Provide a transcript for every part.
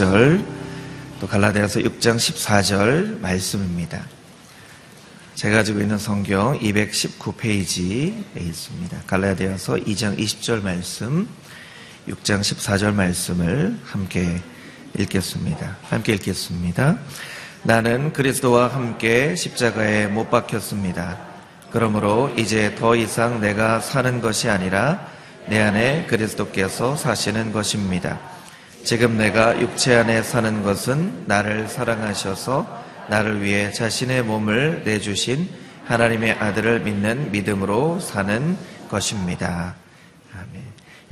20절, 또 갈라디아서 6장 14절 말씀입니다. 제가 가지고 있는 성경 219페이지에 있습니다. 갈라디아서 2장 20절 말씀, 6장 14절 말씀을 함께 읽겠습니다. 함께 읽겠습니다. 나는 그리스도와 함께 십자가에 못 박혔습니다. 그러므로 이제 더 이상 내가 사는 것이 아니라 내 안에 그리스도께서 사시는 것입니다. 지금 내가 육체 안에 사는 것은 나를 사랑하셔서 나를 위해 자신의 몸을 내주신 하나님의 아들을 믿는 믿음으로 사는 것입니다. 아멘.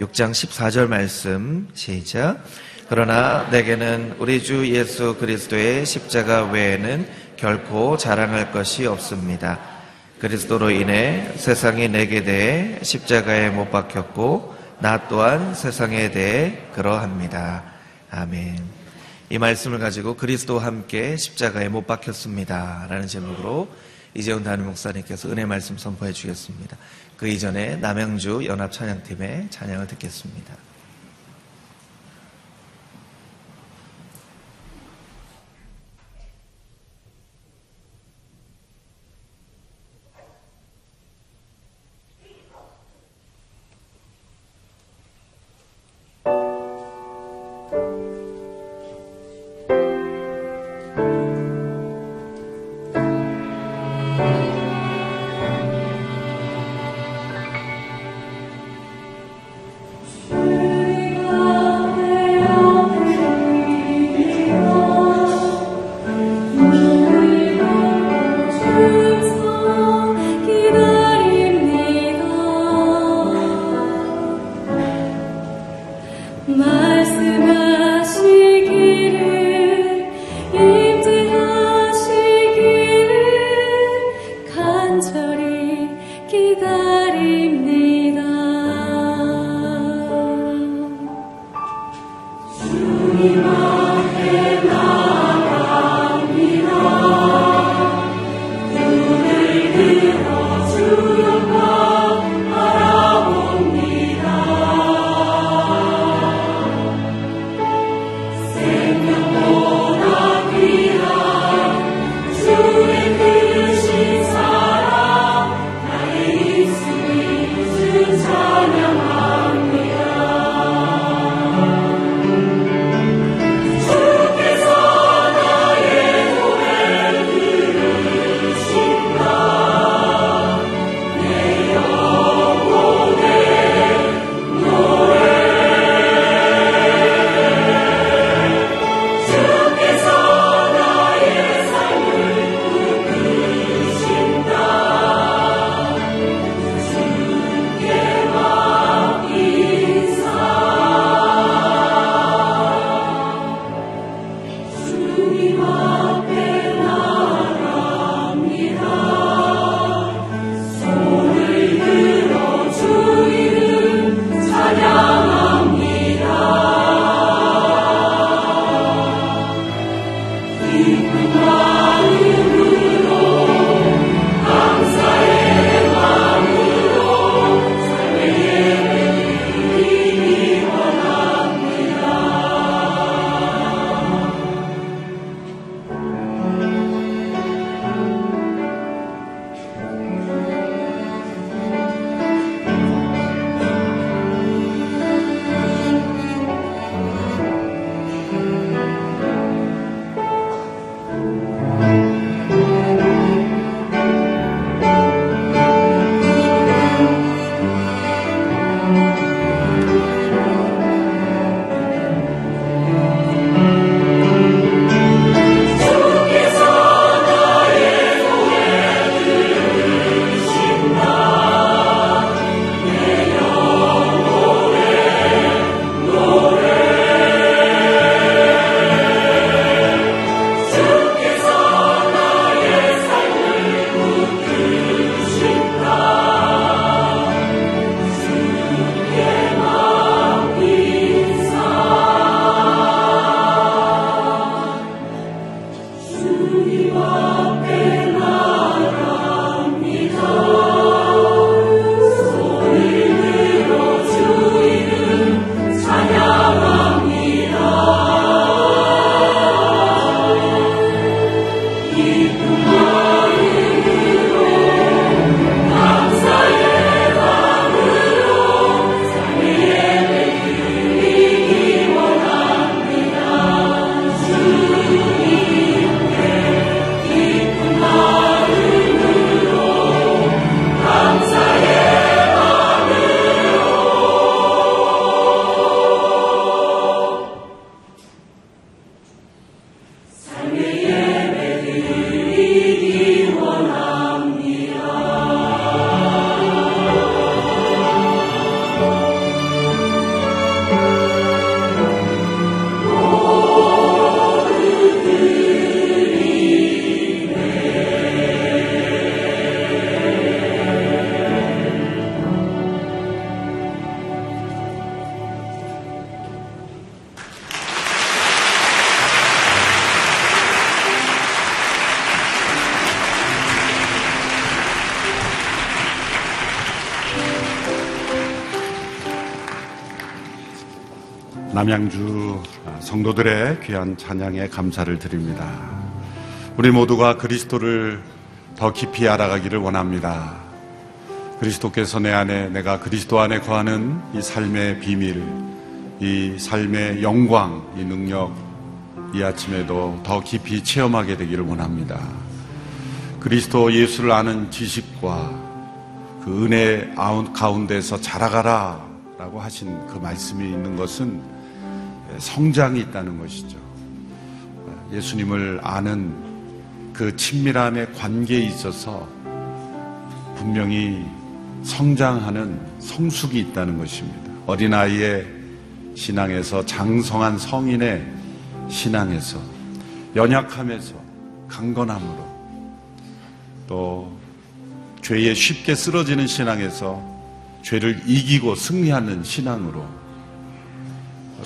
6장 14절 말씀 시작. 그러나 내게는 우리 주 예수 그리스도의 십자가 외에는 결코 자랑할 것이 없습니다. 그리스도로 인해 세상이 내게 대해 십자가에 못 박혔고 나 또한 세상에 대해 그러합니다. 아멘. 이 말씀을 가지고 그리스도와 함께 십자가에 못 박혔습니다. 라는 제목으로 이재훈 담임 목사님께서 은혜 말씀 선포해 주겠습니다. 그 이전에 남양주 연합 찬양팀의 찬양을 듣겠습니다. 말씀 남양주 성도들의 귀한 찬양에 감사를 드립니다. 우리 모두가 그리스도를 더 깊이 알아가기를 원합니다. 그리스도께서 내 안에 내가 그리스도 안에 거하는 이 삶의 비밀, 이 삶의 영광, 이 능력, 이 아침에도 더 깊이 체험하게 되기를 원합니다. 그리스도 예수를 아는 지식과 그 은혜 가운데서 자라가라 라고 하신 그 말씀이 있는 것은 성장이 있다는 것이죠. 예수님을 아는 그 친밀함의 관계에 있어서 분명히 성장하는 성숙이 있다는 것입니다. 어린아이의 신앙에서 장성한 성인의 신앙에서 연약함에서 강건함으로 또 죄에 쉽게 쓰러지는 신앙에서 죄를 이기고 승리하는 신앙으로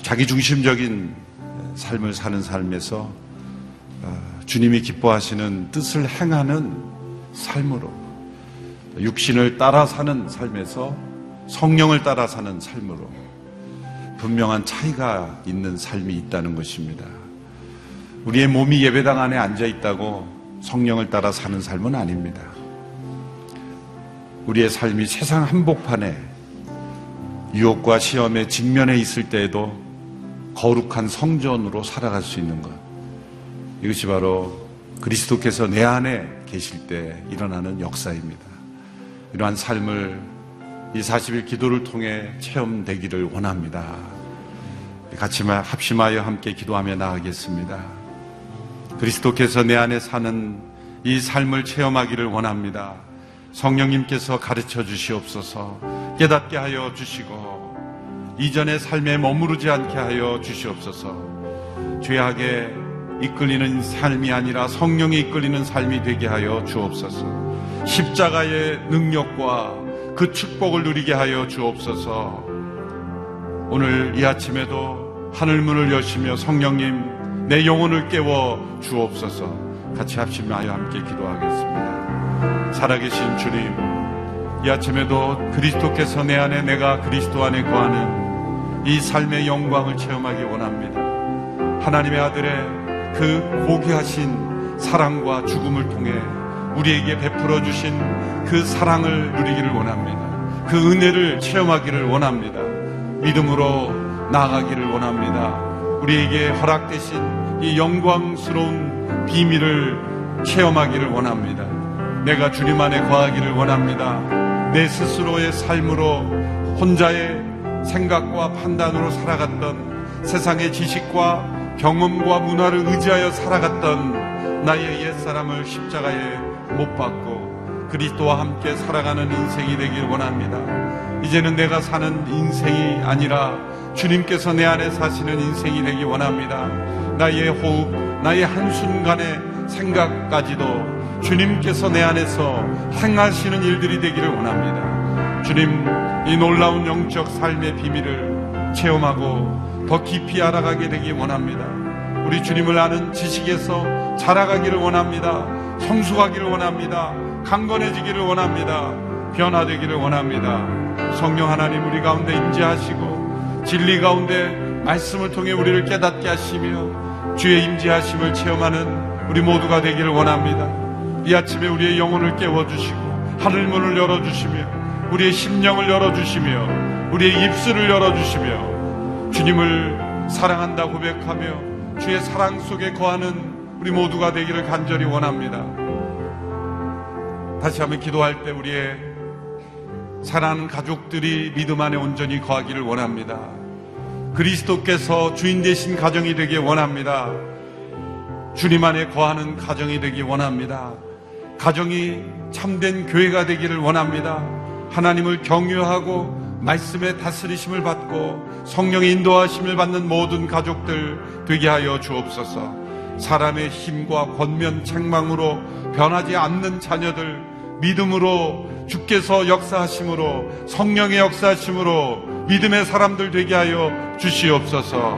자기 중심적인 삶을 사는 삶에서 어, 주님이 기뻐하시는 뜻을 행하는 삶으로 육신을 따라 사는 삶에서 성령을 따라 사는 삶으로 분명한 차이가 있는 삶이 있다는 것입니다. 우리의 몸이 예배당 안에 앉아 있다고 성령을 따라 사는 삶은 아닙니다. 우리의 삶이 세상 한복판에 유혹과 시험에 직면해 있을 때에도 거룩한 성전으로 살아갈 수 있는 것. 이것이 바로 그리스도께서 내 안에 계실 때 일어나는 역사입니다. 이러한 삶을 이 40일 기도를 통해 체험되기를 원합니다. 같이 합심하여 함께 기도하며 나가겠습니다. 그리스도께서 내 안에 사는 이 삶을 체험하기를 원합니다. 성령님께서 가르쳐 주시옵소서 깨닫게 하여 주시고 이전의 삶에 머무르지 않게 하여 주시옵소서. 죄악에 이끌리는 삶이 아니라 성령이 이끌리는 삶이 되게 하여 주옵소서. 십자가의 능력과 그 축복을 누리게 하여 주옵소서. 오늘 이 아침에도 하늘문을 여시며 성령님 내 영혼을 깨워 주옵소서. 같이 합심하여 함께 기도하겠습니다. 살아계신 주님, 이 아침에도 그리스도께서 내 안에 내가 그리스도 안에 거하는 이 삶의 영광을 체험하기 원합니다. 하나님의 아들의 그 고귀하신 사랑과 죽음을 통해 우리에게 베풀어 주신 그 사랑을 누리기를 원합니다. 그 은혜를 체험하기를 원합니다. 믿음으로 나아가기를 원합니다. 우리에게 허락되신 이 영광스러운 비밀을 체험하기를 원합니다. 내가 주님 안에 거하기를 원합니다. 내 스스로의 삶으로 혼자의 생각과 판단으로 살아갔던 세상의 지식과 경험과 문화를 의지하여 살아갔던 나의 옛사람을 십자가에 못 박고 그리스도와 함께 살아가는 인생이 되길 원합니다. 이제는 내가 사는 인생이 아니라 주님께서 내 안에 사시는 인생이 되기 원합니다. 나의 호흡, 나의 한순간의 생각까지도 주님께서 내 안에서 행하시는 일들이 되기를 원합니다. 주님, 이 놀라운 영적 삶의 비밀을 체험하고 더 깊이 알아가게 되기 원합니다. 우리 주님을 아는 지식에서 자라가기를 원합니다. 성숙하기를 원합니다. 강건해지기를 원합니다. 변화되기를 원합니다. 성령 하나님 우리 가운데 임재하시고 진리 가운데 말씀을 통해 우리를 깨닫게 하시며 주의 임재하심을 체험하는 우리 모두가 되기를 원합니다. 이 아침에 우리의 영혼을 깨워주시고 하늘 문을 열어주시며 우리의 심령을 열어주시며 우리의 입술을 열어주시며 주님을 사랑한다 고백하며 주의 사랑 속에 거하는 우리 모두가 되기를 간절히 원합니다. 다시 한번 기도할 때 우리의 사랑하는 가족들이 믿음 안에 온전히 거하기를 원합니다. 그리스도께서 주인 되신 가정이 되기 원합니다. 주님 안에 거하는 가정이 되기 원합니다. 가정이 참된 교회가 되기를 원합니다. 하나님을 경유하고 말씀의 다스리심을 받고 성령의 인도하심을 받는 모든 가족들 되게 하여 주옵소서. 사람의 힘과 권면 책망으로 변하지 않는 자녀들 믿음으로 주께서 역사하심으로 성령의 역사하심으로 믿음의 사람들 되게 하여 주시옵소서.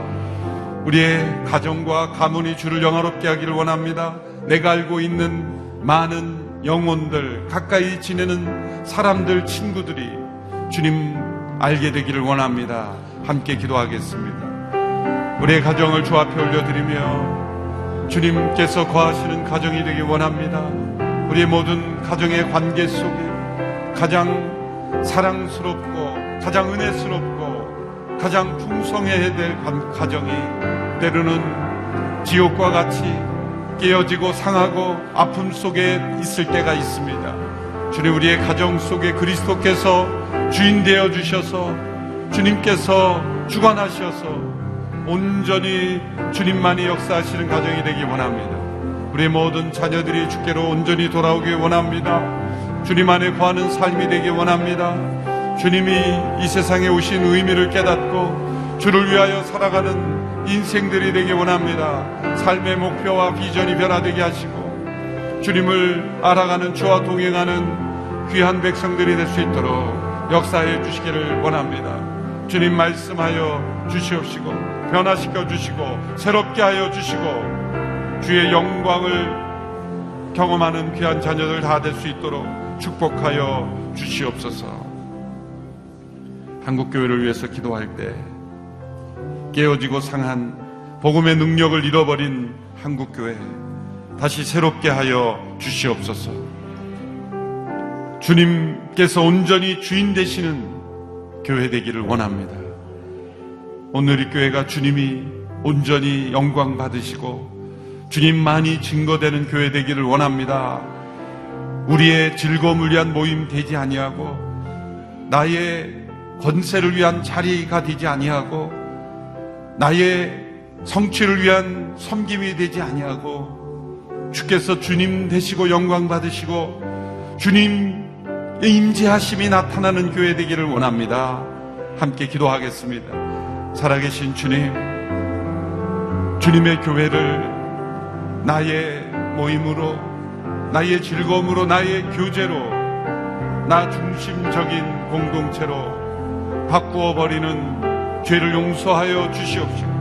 우리의 가정과 가문이 주를 영화롭게 하기를 원합니다. 내가 알고 있는 많은 영혼들, 가까이 지내는 사람들, 친구들이 주님 알게 되기를 원합니다. 함께 기도하겠습니다. 우리의 가정을 주 앞에 올려드리며 주님께서 거하시는 가정이 되기 원합니다. 우리의 모든 가정의 관계 속에 가장 사랑스럽고 가장 은혜스럽고 가장 풍성해야 될 가정이 때로는 지옥과 같이 깨어지고 상하고 아픔 속에 있을 때가 있습니다. 주님 우리의 가정 속에 그리스도께서 주인 되어 주셔서 주님께서 주관하셔서 온전히 주님만이 역사하시는 가정이 되기 원합니다. 우리 모든 자녀들이 주께로 온전히 돌아오기 원합니다. 주님 안에 거하는 삶이 되기 원합니다. 주님이 이 세상에 오신 의미를 깨닫고 주를 위하여 살아가는 인생들이 되기 원합니다. 삶의 목표와 비전이 변화되게 하시고 주님을 알아가는 주와 동행하는 귀한 백성들이 될 수 있도록 역사해 주시기를 원합니다. 주님 말씀하여 주시옵시고 변화시켜 주시고 새롭게 하여 주시고 주의 영광을 경험하는 귀한 자녀들 다 될 수 있도록 축복하여 주시옵소서. 한국교회를 위해서 기도할 때 깨어지고 상한 복음의 능력을 잃어버린 한국교회 다시 새롭게 하여 주시옵소서. 주님께서 온전히 주인 되시는 교회 되기를 원합니다. 오늘 이 교회가 주님이 온전히 영광 받으시고 주님만이 증거되는 교회 되기를 원합니다. 우리의 즐거움을 위한 모임 되지 아니하고 나의 권세를 위한 자리가 되지 아니하고 나의 성취를 위한 섬김이 되지 아니하고 주께서 주님 되시고 영광 받으시고 주님 임재하심이 나타나는 교회 되기를 원합니다. 함께 기도하겠습니다. 살아계신 주님, 주님의 교회를 나의 모임으로, 나의 즐거움으로, 나의 교제로, 나 중심적인 공동체로 바꾸어 버리는 죄를 용서하여 주시옵시고,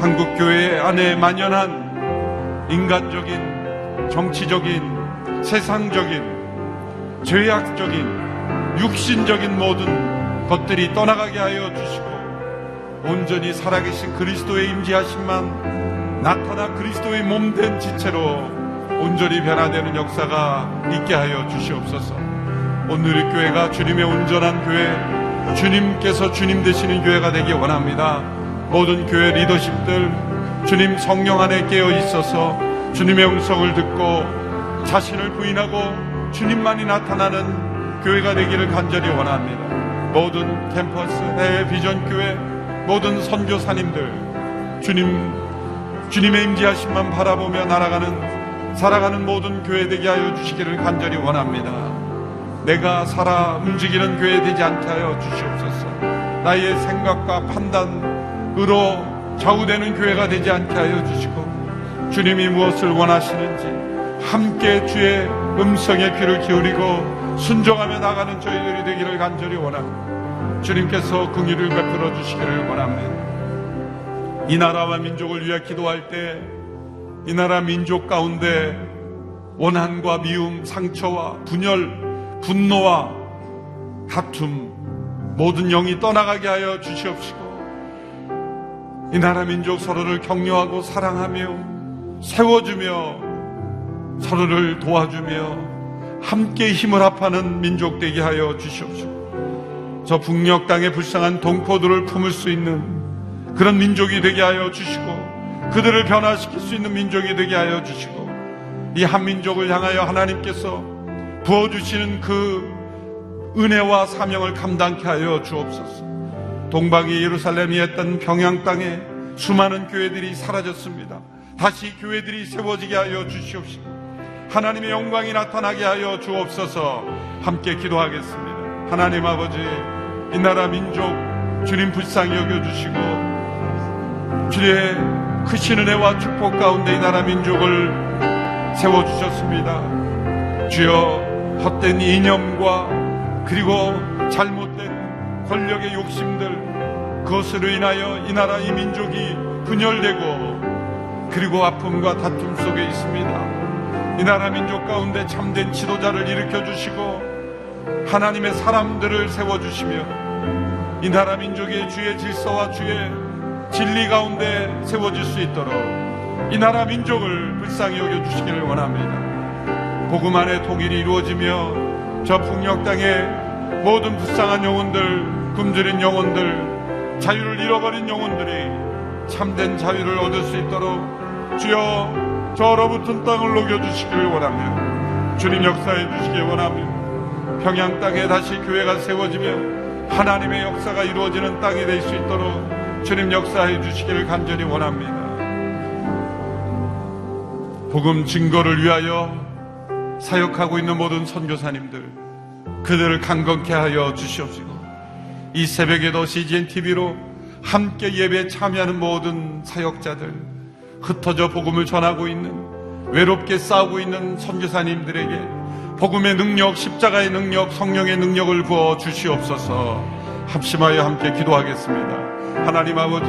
한국교회 안에 만연한 인간적인, 정치적인, 세상적인 죄악적인 육신적인 모든 것들이 떠나가게 하여 주시고 온전히 살아계신 그리스도의 임재하심만 나타나 그리스도의 몸된 지체로 온전히 변화되는 역사가 있게 하여 주시옵소서. 오늘 의 교회가 주님의 온전한 교회, 주님께서 주님 되시는 교회가 되기 원합니다. 모든 교회 리더십들 주님 성령 안에 깨어 있어서 주님의 음성을 듣고 자신을 부인하고 주님만이 나타나는 교회가 되기를 간절히 원합니다. 모든 캠퍼스, 내 비전 교회, 모든 선교사님들, 주님, 주님의 임재하심만 바라보며 날아가는, 살아가는 모든 교회 되게 하여 주시기를 간절히 원합니다. 내가 살아 움직이는 교회 되지 않게 하여 주시옵소서. 나의 생각과 판단으로 좌우되는 교회가 되지 않게 하여 주시고, 주님이 무엇을 원하시는지, 함께 주의 음성에 귀를 기울이고 순종하며 나가는 저희들이 되기를 간절히 원합니다. 주님께서 긍휼을 베풀어 주시기를 원합니다. 이 나라와 민족을 위해 기도할 때 이 나라 민족 가운데 원한과 미움, 상처와 분열, 분노와 다툼 모든 영이 떠나가게 하여 주시옵시고 이 나라 민족 서로를 격려하고 사랑하며 세워주며 서로를 도와주며 함께 힘을 합하는 민족 되게 하여 주시옵소서. 저 북녘 땅의 불쌍한 동포들을 품을 수 있는 그런 민족이 되게 하여 주시고 그들을 변화시킬 수 있는 민족이 되게 하여 주시고 이 한민족을 향하여 하나님께서 부어주시는 그 은혜와 사명을 감당케 하여 주옵소서. 동방이 예루살렘이 했던 평양 땅에 수많은 교회들이 사라졌습니다. 다시 교회들이 세워지게 하여 주시옵시고 하나님의 영광이 나타나게 하여 주옵소서 함께 기도하겠습니다. 하나님 아버지, 이 나라 민족 주님 불쌍히 여겨주시고 주의 크신 은혜와 축복 가운데 이 나라 민족을 세워주셨습니다. 주여 헛된 이념과 그리고 잘못된 권력의 욕심들 그것으로 인하여 이 나라 이 민족이 분열되고 그리고 아픔과 다툼 속에 있습니다. 이 나라 민족 가운데 참된 지도자를 일으켜 주시고 하나님의 사람들을 세워 주시며 이 나라 민족의 주의 질서와 주의 진리 가운데 세워질 수 있도록 이 나라 민족을 불쌍히 여겨 주시기를 원합니다. 복음 안에 통일이 이루어지며 저 풍력 땅에 모든 불쌍한 영혼들, 굶주린 영혼들, 자유를 잃어버린 영혼들이 참된 자유를 얻을 수 있도록 주여 저 얼어붙은 땅을 녹여주시기를 원합니다. 주님 역사해 주시기 원합니다. 평양 땅에 다시 교회가 세워지며 하나님의 역사가 이루어지는 땅이 될 수 있도록 주님 역사해 주시기를 간절히 원합니다. 복음 증거를 위하여 사역하고 있는 모든 선교사님들 그들을 강건케 하여 주시옵시고 이 새벽에도 CGN TV로 함께 예배에 참여하는 모든 사역자들 흩어져 복음을 전하고 있는 외롭게 싸우고 있는 선교사님들에게 복음의 능력, 십자가의 능력, 성령의 능력을 부어 주시옵소서 합심하여 함께 기도하겠습니다. 하나님 아버지,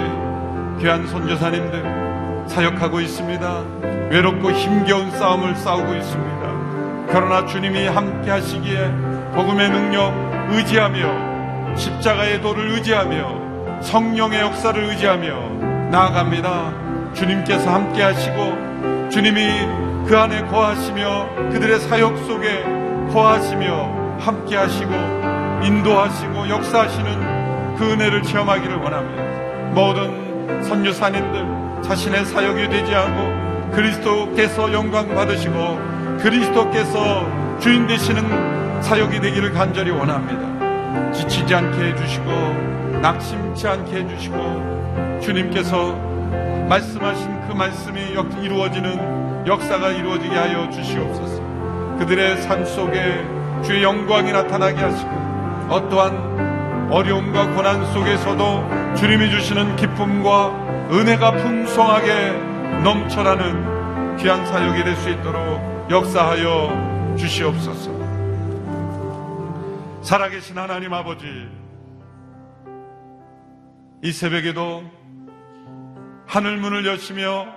귀한 선교사님들 사역하고 있습니다. 외롭고 힘겨운 싸움을 싸우고 있습니다. 그러나 주님이 함께 하시기에 복음의 능력 의지하며 십자가의 도를 의지하며 성령의 역사를 의지하며 나아갑니다. 주님께서 함께 하시고 주님이 그 안에 거하시며 그들의 사역 속에 거하시며 함께 하시고 인도하시고 역사하시는 그 은혜를 체험하기를 원합니다. 모든 선교사님들 자신의 사역이 되지 않고 그리스도께서 영광 받으시고 그리스도께서 주인 되시는 사역이 되기를 간절히 원합니다. 지치지 않게 해주시고 낙심치 않게 해주시고 주님께서 말씀하신 그 말씀이 이루어지는 역사가 이루어지게 하여 주시옵소서. 그들의 삶 속에 주의 영광이 나타나게 하시고 어떠한 어려움과 고난 속에서도 주님이 주시는 기쁨과 은혜가 풍성하게 넘쳐나는 귀한 사역이 될 수 있도록 역사하여 주시옵소서. 살아계신 하나님 아버지, 이 새벽에도 하늘 문을 여시며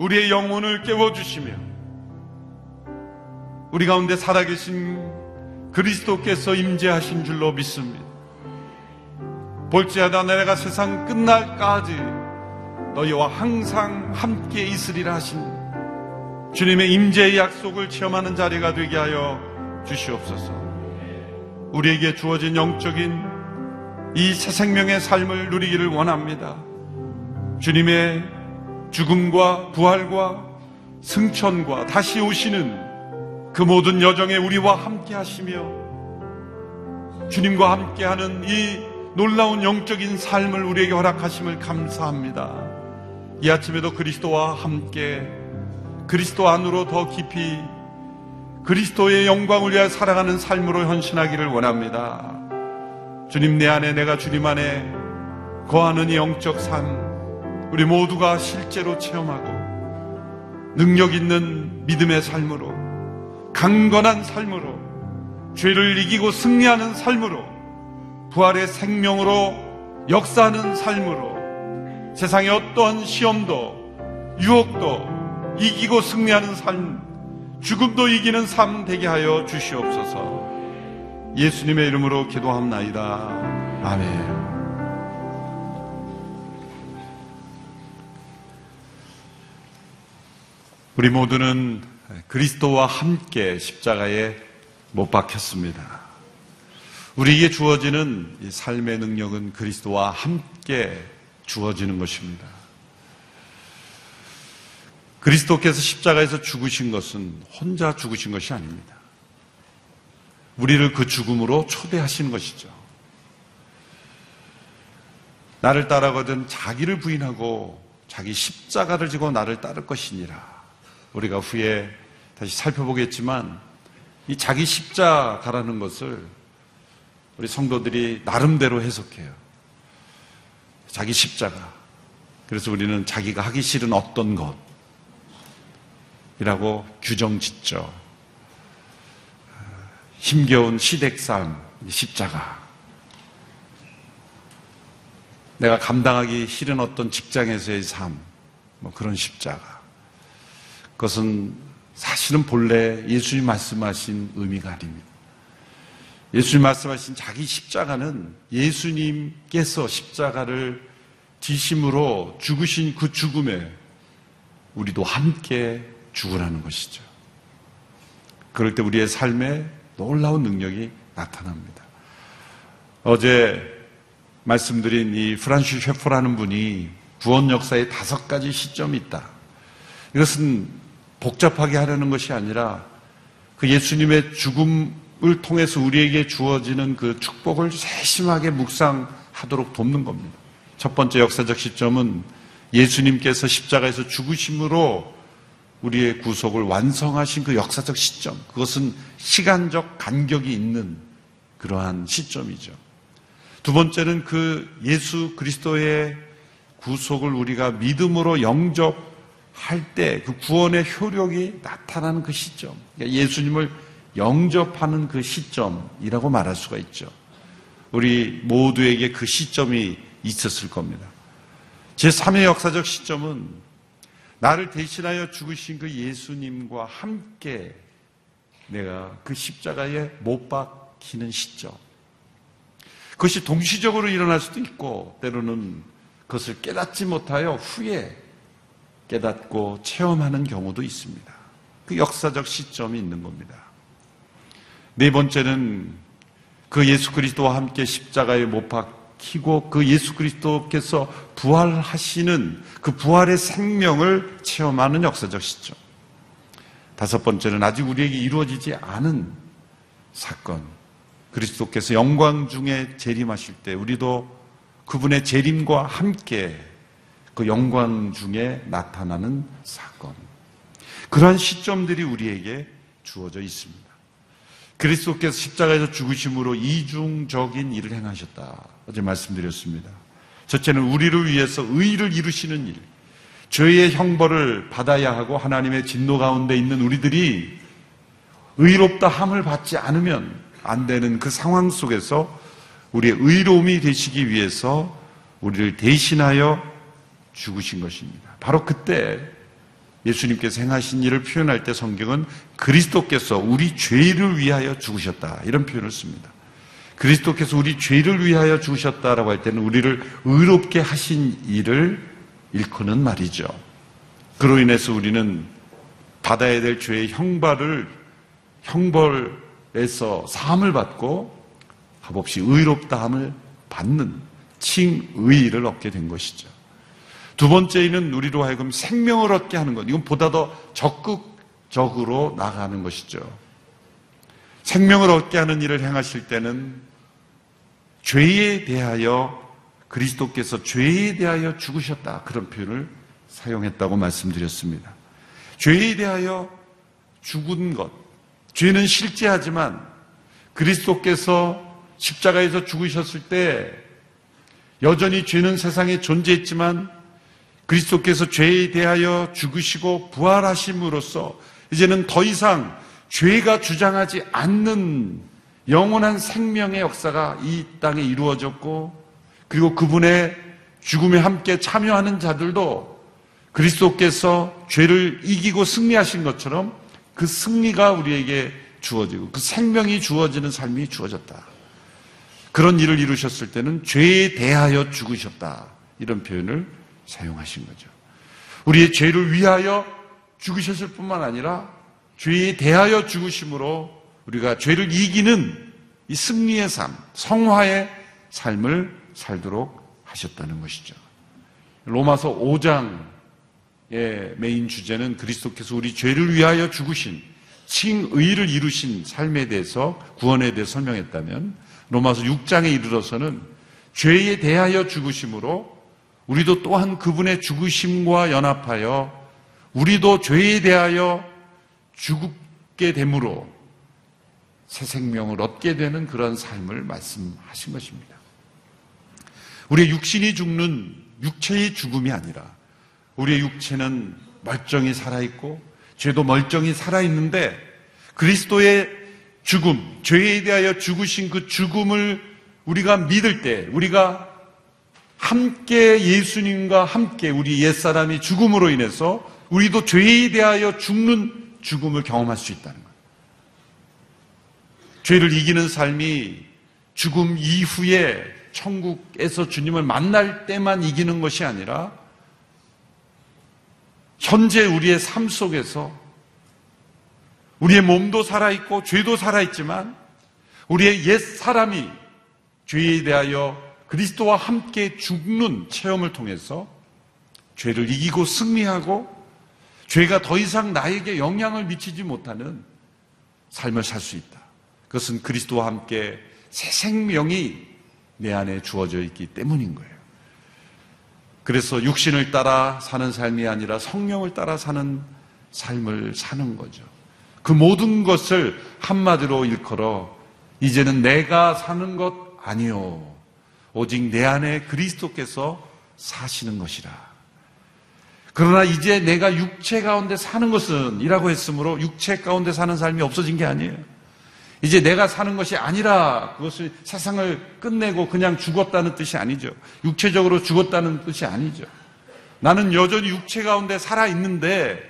우리의 영혼을 깨워주시며 우리 가운데 살아계신 그리스도께서 임재하신 줄로 믿습니다. 볼지어다 내가 세상 끝날까지 너희와 항상 함께 있으리라 하신 주님의 임재의 약속을 체험하는 자리가 되게 하여 주시옵소서. 우리에게 주어진 영적인 이 새 생명의 삶을 누리기를 원합니다. 주님의 죽음과 부활과 승천과 다시 오시는 그 모든 여정에 우리와 함께 하시며 주님과 함께 하는 이 놀라운 영적인 삶을 우리에게 허락하심을 감사합니다. 이 아침에도 그리스도와 함께 그리스도 안으로 더 깊이 그리스도의 영광을 위하여 살아가는 삶으로 현신하기를 원합니다. 주님 내 안에 내가 주님 안에 거하는 이 영적 삶 우리 모두가 실제로 체험하고 능력 있는 믿음의 삶으로 강건한 삶으로 죄를 이기고 승리하는 삶으로 부활의 생명으로 역사하는 삶으로 세상의 어떠한 시험도 유혹도 이기고 승리하는 삶 죽음도 이기는 삶 되게 하여 주시옵소서 예수님의 이름으로 기도합나이다 아멘 우리 모두는 그리스도와 함께 십자가에 못 박혔습니다. 우리에게 주어지는 삶의 능력은 그리스도와 함께 주어지는 것입니다. 그리스도께서 십자가에서 죽으신 것은 혼자 죽으신 것이 아닙니다. 우리를 그 죽음으로 초대하시는 것이죠. 나를 따라거든 자기를 부인하고 자기 십자가를 지고 나를 따를 것이니라. 우리가 후에 다시 살펴보겠지만 이 자기 십자가라는 것을 우리 성도들이 나름대로 해석해요. 자기 십자가. 그래서 우리는 자기가 하기 싫은 어떤 것 이라고 규정 짓죠. 힘겨운 시댁 삶, 십자가. 내가 감당하기 싫은 어떤 직장에서의 삶, 뭐 그런 십자가. 그것은 사실은 본래 예수님 말씀하신 의미가 아닙니다. 예수님 말씀하신 자기 십자가는 예수님께서 십자가를 지심으로 죽으신 그 죽음에 우리도 함께 죽으라는 것이죠. 그럴 때 우리의 삶에 놀라운 능력이 나타납니다. 어제 말씀드린 이 프란시 셰퍼라는 분이 구원 역사에 다섯 가지 시점이 있다. 이것은 복잡하게 하려는 것이 아니라 그 예수님의 죽음을 통해서 우리에게 주어지는 그 축복을 세심하게 묵상하도록 돕는 겁니다. 첫 번째 역사적 시점은 예수님께서 십자가에서 죽으심으로 우리의 구속을 완성하신 그 역사적 시점. 그것은 시간적 간격이 있는 그러한 시점이죠. 두 번째는 그 예수 그리스도의 구속을 우리가 믿음으로 영접할 때 그 구원의 효력이 나타나는 그 시점. 그러니까 예수님을 영접하는 그 시점이라고 말할 수가 있죠. 우리 모두에게 그 시점이 있었을 겁니다. 제3의 역사적 시점은 나를 대신하여 죽으신 그 예수님과 함께 내가 그 십자가에 못 박히는 시점. 그것이 동시적으로 일어날 수도 있고, 때로는 그것을 깨닫지 못하여 후에 깨닫고 체험하는 경우도 있습니다. 그 역사적 시점이 있는 겁니다. 네 번째는 그 예수 그리스도와 함께 십자가에 못 박 히고 그 예수 그리스도께서 부활하시는 그 부활의 생명을 체험하는 역사적 시점. 다섯 번째는 아직 우리에게 이루어지지 않은 사건. 그리스도께서 영광 중에 재림하실 때 우리도 그분의 재림과 함께 그 영광 중에 나타나는 사건. 그러한 시점들이 우리에게 주어져 있습니다. 그리스도께서 십자가에서 죽으심으로 이중적인 일을 행하셨다. 어제 말씀드렸습니다. 첫째는 우리를 위해서 의를 이루시는 일. 죄의 형벌을 받아야 하고 하나님의 진노 가운데 있는 우리들이 의롭다 함을 받지 않으면 안 되는 그 상황 속에서 우리의 의로움이 되시기 위해서 우리를 대신하여 죽으신 것입니다. 바로 그때 예수님께서 행하신 일을 표현할 때 성경은 그리스도께서 우리 죄를 위하여 죽으셨다. 이런 표현을 씁니다. 그리스도께서 우리 죄를 위하여 죽으셨다라고 할 때는 우리를 의롭게 하신 일을 일컫는 말이죠. 그로 인해서 우리는 받아야 될 죄의 형벌을 형벌에서 사함을 받고 값없이 의롭다함을 받는 칭의를 얻게 된 것이죠. 두 번째는 우리로 하여금 생명을 얻게 하는 것. 이건 보다 더 적극적으로 나가는 것이죠. 생명을 얻게 하는 일을 행하실 때는 죄에 대하여 그리스도께서 죄에 대하여 죽으셨다. 그런 표현을 사용했다고 말씀드렸습니다. 죄에 대하여 죽은 것. 죄는 실제하지만 그리스도께서 십자가에서 죽으셨을 때 여전히 죄는 세상에 존재했지만 그리스도께서 죄에 대하여 죽으시고 부활하심으로써 이제는 더 이상 죄가 주장하지 않는 영원한 생명의 역사가 이 땅에 이루어졌고 그리고 그분의 죽음에 함께 참여하는 자들도 그리스도께서 죄를 이기고 승리하신 것처럼 그 승리가 우리에게 주어지고 그 생명이 주어지는 삶이 주어졌다. 그런 일을 이루셨을 때는 죄에 대하여 죽으셨다. 이런 표현을 사용하신 거죠. 우리의 죄를 위하여 죽으셨을 뿐만 아니라 죄에 대하여 죽으심으로 우리가 죄를 이기는 이 승리의 삶, 성화의 삶을 살도록 하셨다는 것이죠. 로마서 5장의 메인 주제는 그리스도께서 우리 죄를 위하여 죽으신 칭의를 이루신 삶에 대해서 구원에 대해 설명했다면 로마서 6장에 이르러서는 죄에 대하여 죽으심으로 우리도 또한 그분의 죽으심과 연합하여 우리도 죄에 대하여 죽게 되므로 새 생명을 얻게 되는 그런 삶을 말씀하신 것입니다. 우리의 육신이 죽는 육체의 죽음이 아니라 우리의 육체는 멀쩡히 살아있고 죄도 멀쩡히 살아있는데 그리스도의 죽음, 죄에 대하여 죽으신 그 죽음을 우리가 믿을 때, 우리가 함께 예수님과 함께 우리 옛사람이 죽음으로 인해서 우리도 죄에 대하여 죽는 죽음을 경험할 수 있다는 거예요. 죄를 이기는 삶이 죽음 이후에 천국에서 주님을 만날 때만 이기는 것이 아니라 현재 우리의 삶 속에서 우리의 몸도 살아있고 죄도 살아있지만 우리의 옛 사람이 죄에 대하여 그리스도와 함께 죽는 체험을 통해서 죄를 이기고 승리하고 죄가 더 이상 나에게 영향을 미치지 못하는 삶을 살 수 있다. 그것은 그리스도와 함께 새 생명이 내 안에 주어져 있기 때문인 거예요. 그래서 육신을 따라 사는 삶이 아니라 성령을 따라 사는 삶을 사는 거죠. 그 모든 것을 한마디로 일컬어 이제는 내가 사는 것 아니요. 오직 내 안에 그리스도께서 사시는 것이라. 그러나 이제 내가 육체 가운데 사는 것은 이라고 했으므로 육체 가운데 사는 삶이 없어진 게 아니에요. 이제 내가 사는 것이 아니라 그것을 세상을 끝내고 그냥 죽었다는 뜻이 아니죠. 육체적으로 죽었다는 뜻이 아니죠. 나는 여전히 육체 가운데 살아 있는데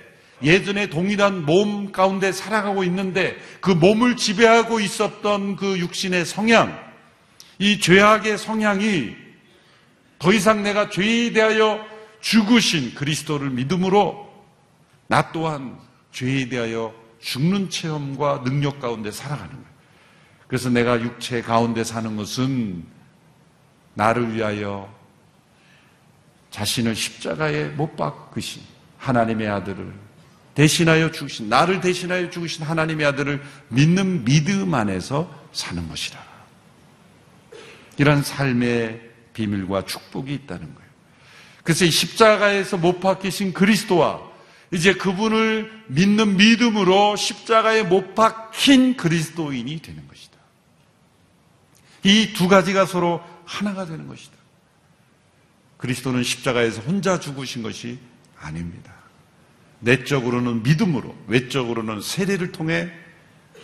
예전에 동일한 몸 가운데 살아가고 있는데 그 몸을 지배하고 있었던 그 육신의 성향, 이 죄악의 성향이 더 이상 내가 죄에 대하여 죽으신 그리스도를 믿음으로 나 또한 죄에 대하여 죽는 체험과 능력 가운데 살아가는 거예요. 그래서 내가 육체 가운데 사는 것은 나를 위하여 자신을 십자가에 못 박으신 하나님의 아들을 대신하여 죽으신, 나를 대신하여 죽으신 하나님의 아들을 믿는 믿음 안에서 사는 것이라. 이런 삶의 비밀과 축복이 있다는 거예요. 그래서 이 십자가에서 못 박히신 그리스도와 이제 그분을 믿는 믿음으로 십자가에 못 박힌 그리스도인이 되는 것이다. 이 두 가지가 서로 하나가 되는 것이다. 그리스도는 십자가에서 혼자 죽으신 것이 아닙니다. 내적으로는 믿음으로, 외적으로는 세례를 통해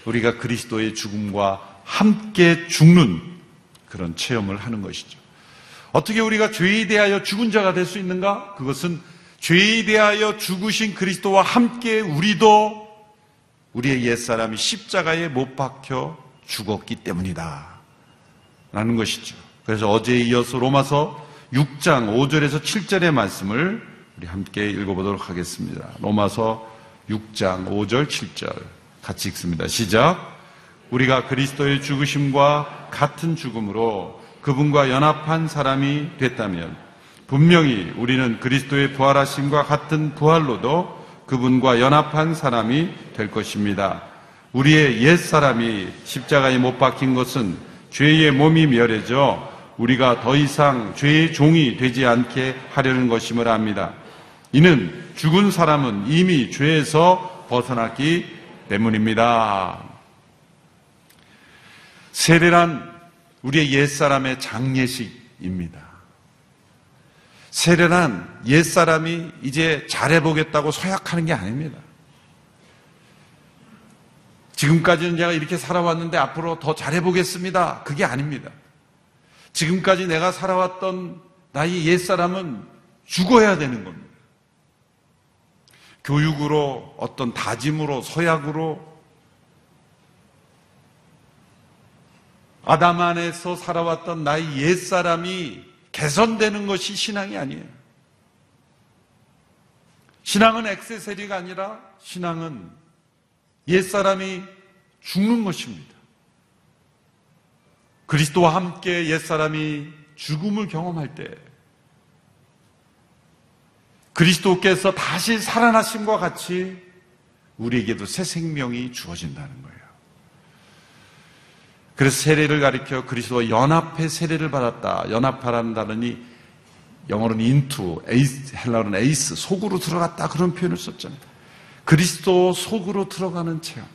우리가 그리스도의 죽음과 함께 죽는 그런 체험을 하는 것이죠. 어떻게 우리가 죄에 대하여 죽은 자가 될 수 있는가? 그것은 죄에 대하여 죽으신 그리스도와 함께 우리도 우리의 옛사람이 십자가에 못 박혀 죽었기 때문이다. 라는 것이죠. 그래서 어제에 이어서 로마서 6장 5절에서 7절의 말씀을 우리 함께 읽어보도록 하겠습니다. 로마서 6장 5절 7절 같이 읽습니다. 시작. 우리가 그리스도의 죽으심과 같은 죽음으로 그분과 연합한 사람이 됐다면 분명히 우리는 그리스도의 부활하심과 같은 부활로도 그분과 연합한 사람이 될 것입니다. 우리의 옛 사람이 십자가에 못 박힌 것은 죄의 몸이 멸해져 우리가 더 이상 죄의 종이 되지 않게 하려는 것임을 압니다. 이는 죽은 사람은 이미 죄에서 벗어났기 때문입니다. 세례란 우리의 옛사람의 장례식입니다. 세례란 옛사람이 이제 잘해보겠다고 서약하는 게 아닙니다. 지금까지는 제가 이렇게 살아왔는데 앞으로 더 잘해보겠습니다. 그게 아닙니다. 지금까지 내가 살아왔던 나의 옛사람은 죽어야 되는 겁니다. 교육으로 어떤 다짐으로 서약으로 아담 안에서 살아왔던 나의 옛사람이 개선되는 것이 신앙이 아니에요. 신앙은 액세서리가 아니라 신앙은 옛사람이 죽는 것입니다. 그리스도와 함께 옛사람이 죽음을 경험할 때 그리스도께서 다시 살아나심과 같이 우리에게도 새 생명이 주어진다는 거예요. 그래서 세례를 가리켜 그리스도와 연합해 세례를 받았다. 연합하라는 단어니 영어로는 into, εἰς, 헬라어는 εἰς, 속으로 들어갔다. 그런 표현을 썼잖아요. 그리스도 속으로 들어가는 체험.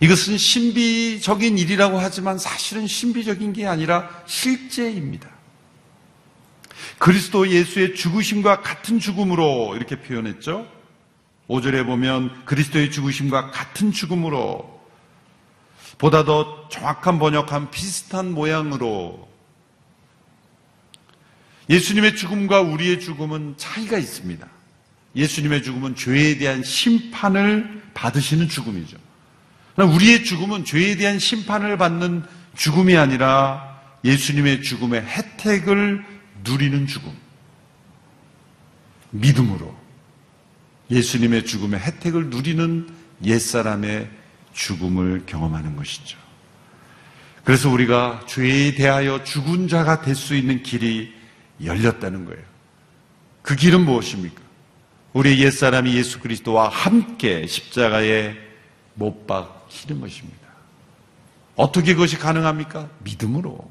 이것은 신비적인 일이라고 하지만 사실은 신비적인 게 아니라 실제입니다. 그리스도 예수의 죽으심과 같은 죽음으로 이렇게 표현했죠. 5절에 보면 그리스도의 죽으심과 같은 죽음으로 보다 더 정확한 번역한 비슷한 모양으로 예수님의 죽음과 우리의 죽음은 차이가 있습니다. 예수님의 죽음은 죄에 대한 심판을 받으시는 죽음이죠. 우리의 죽음은 죄에 대한 심판을 받는 죽음이 아니라 예수님의 죽음의 혜택을 누리는 죽음. 믿음으로 예수님의 죽음의 혜택을 누리는 옛사람의 죽음을 경험하는 것이죠. 그래서 우리가 죄에 대하여 죽은 자가 될 수 있는 길이 열렸다는 거예요. 그 길은 무엇입니까? 우리 옛사람이 예수 그리스도와 함께 십자가에 못 박히는 것입니다. 어떻게 그것이 가능합니까? 믿음으로.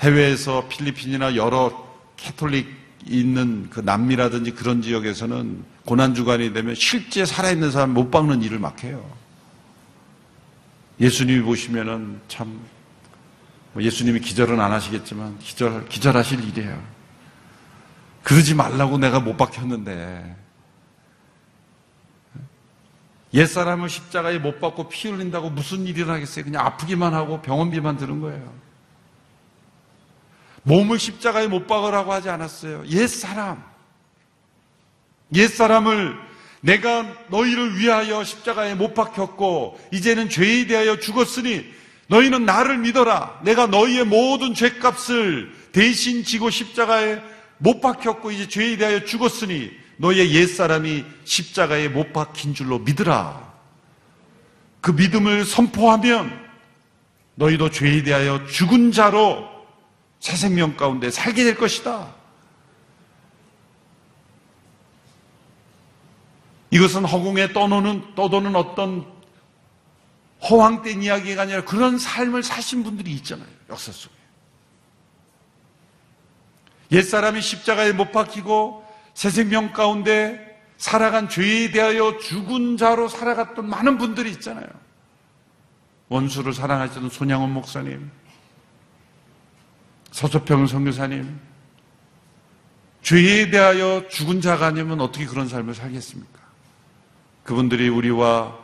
해외에서 필리핀이나 여러 캐톨릭 있는 그 남미라든지 그런 지역에서는 고난주간이 되면 실제 살아있는 사람 못 박는 일을 막 해요. 예수님이 보시면은 참, 뭐 예수님이 기절은 안 하시겠지만 기절, 기절하실 일이에요. 그러지 말라고 내가 못 박혔는데. 옛사람을 십자가에 못 박고 피 흘린다고 무슨 일이 나겠어요? 그냥 아프기만 하고 병원비만 드는 거예요. 몸을 십자가에 못 박으라고 하지 않았어요. 옛사람. 옛사람을 내가 너희를 위하여 십자가에 못 박혔고 이제는 죄에 대하여 죽었으니 너희는 나를 믿어라. 내가 너희의 모든 죄값을 대신 지고 십자가에 못 박혔고 이제 죄에 대하여 죽었으니 너희의 옛사람이 십자가에 못 박힌 줄로 믿으라. 그 믿음을 선포하면 너희도 죄에 대하여 죽은 자로 새 생명 가운데 살게 될 것이다. 이것은 허공에 떠도는, 떠도는 어떤 허황된 이야기가 아니라 그런 삶을 사신 분들이 있잖아요. 역사 속에. 옛사람이 십자가에 못 박히고 새 생명 가운데 살아간 죄에 대하여 죽은 자로 살아갔던 많은 분들이 있잖아요. 원수를 사랑하시던 손양원 목사님, 서초평 선교사님, 죄에 대하여 죽은 자가 아니면 어떻게 그런 삶을 살겠습니까? 그분들이 우리와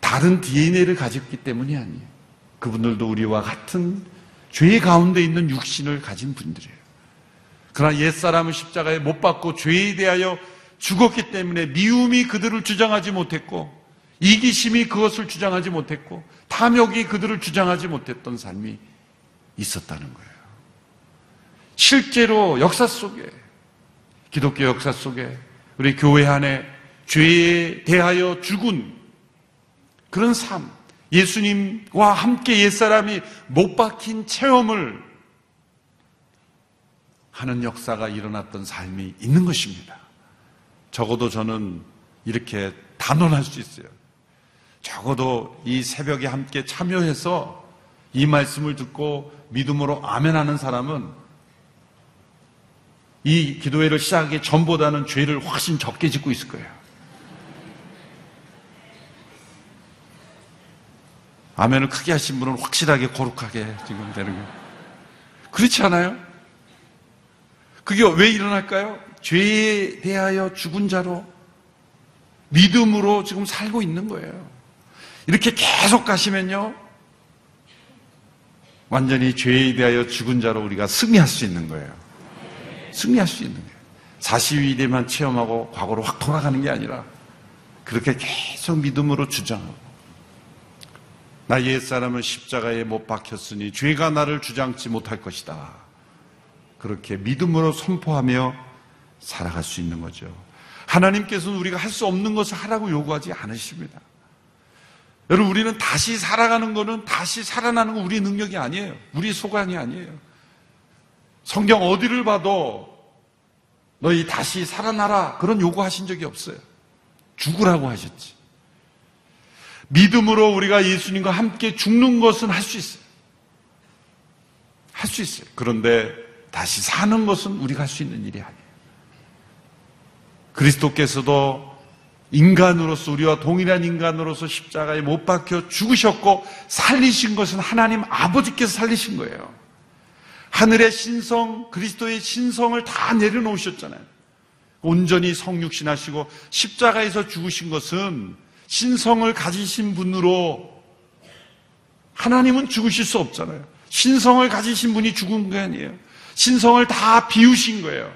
다른 DNA를 가졌기 때문이 아니에요. 그분들도 우리와 같은 죄 가운데 있는 육신을 가진 분들이에요. 그러나 옛사람은 십자가에 못 박고 죄에 대하여 죽었기 때문에 미움이 그들을 주장하지 못했고 이기심이 그것을 주장하지 못했고 탐욕이 그들을 주장하지 못했던 삶이 있었다는 거예요. 실제로 역사 속에 기독교 역사 속에 우리 교회 안에 죄에 대하여 죽은 그런 삶, 예수님과 함께 옛사람이 못 박힌 체험을 하는 역사가 일어났던 삶이 있는 것입니다. 적어도 저는 이렇게 단언할 수 있어요. 적어도 이 새벽에 함께 참여해서 이 말씀을 듣고 믿음으로 아멘하는 사람은 이 기도회를 시작하기 전보다는 죄를 훨씬 적게 짓고 있을 거예요. 아멘을 크게 하신 분은 확실하게 거룩하게 지금 되는 거예요. 그렇지 않아요? 그게 왜 일어날까요? 죄에 대하여 죽은 자로 믿음으로 지금 살고 있는 거예요. 이렇게 계속 가시면요. 완전히 죄에 대하여 죽은 자로 우리가 승리할 수 있는 거예요. 승리할 수 있는 거예요. 42일에만 체험하고 과거로 확 돌아가는 게 아니라 그렇게 계속 믿음으로 주장하고 나 옛사람은 십자가에 못 박혔으니 죄가 나를 주장치 못할 것이다. 그렇게 믿음으로 선포하며 살아갈 수 있는 거죠. 하나님께서는 우리가 할 수 없는 것을 하라고 요구하지 않으십니다. 여러분, 우리는 다시 살아가는 거는 다시 살아나는 건 우리 능력이 아니에요. 우리 소관이 아니에요. 성경 어디를 봐도 너희 다시 살아나라. 그런 요구하신 적이 없어요. 죽으라고 하셨지. 믿음으로 우리가 예수님과 함께 죽는 것은 할 수 있어요. 할 수 있어요. 그런데 다시 사는 것은 우리가 할 수 있는 일이 아니에요. 그리스도께서도 인간으로서 우리와 동일한 인간으로서 십자가에 못 박혀 죽으셨고 살리신 것은 하나님 아버지께서 살리신 거예요. 하늘의 신성, 그리스도의 신성을 다 내려놓으셨잖아요. 온전히 성육신하시고 십자가에서 죽으신 것은 신성을 가지신 분으로 하나님은 죽으실 수 없잖아요. 신성을 가지신 분이 죽은 게 아니에요. 신성을 다 비우신 거예요.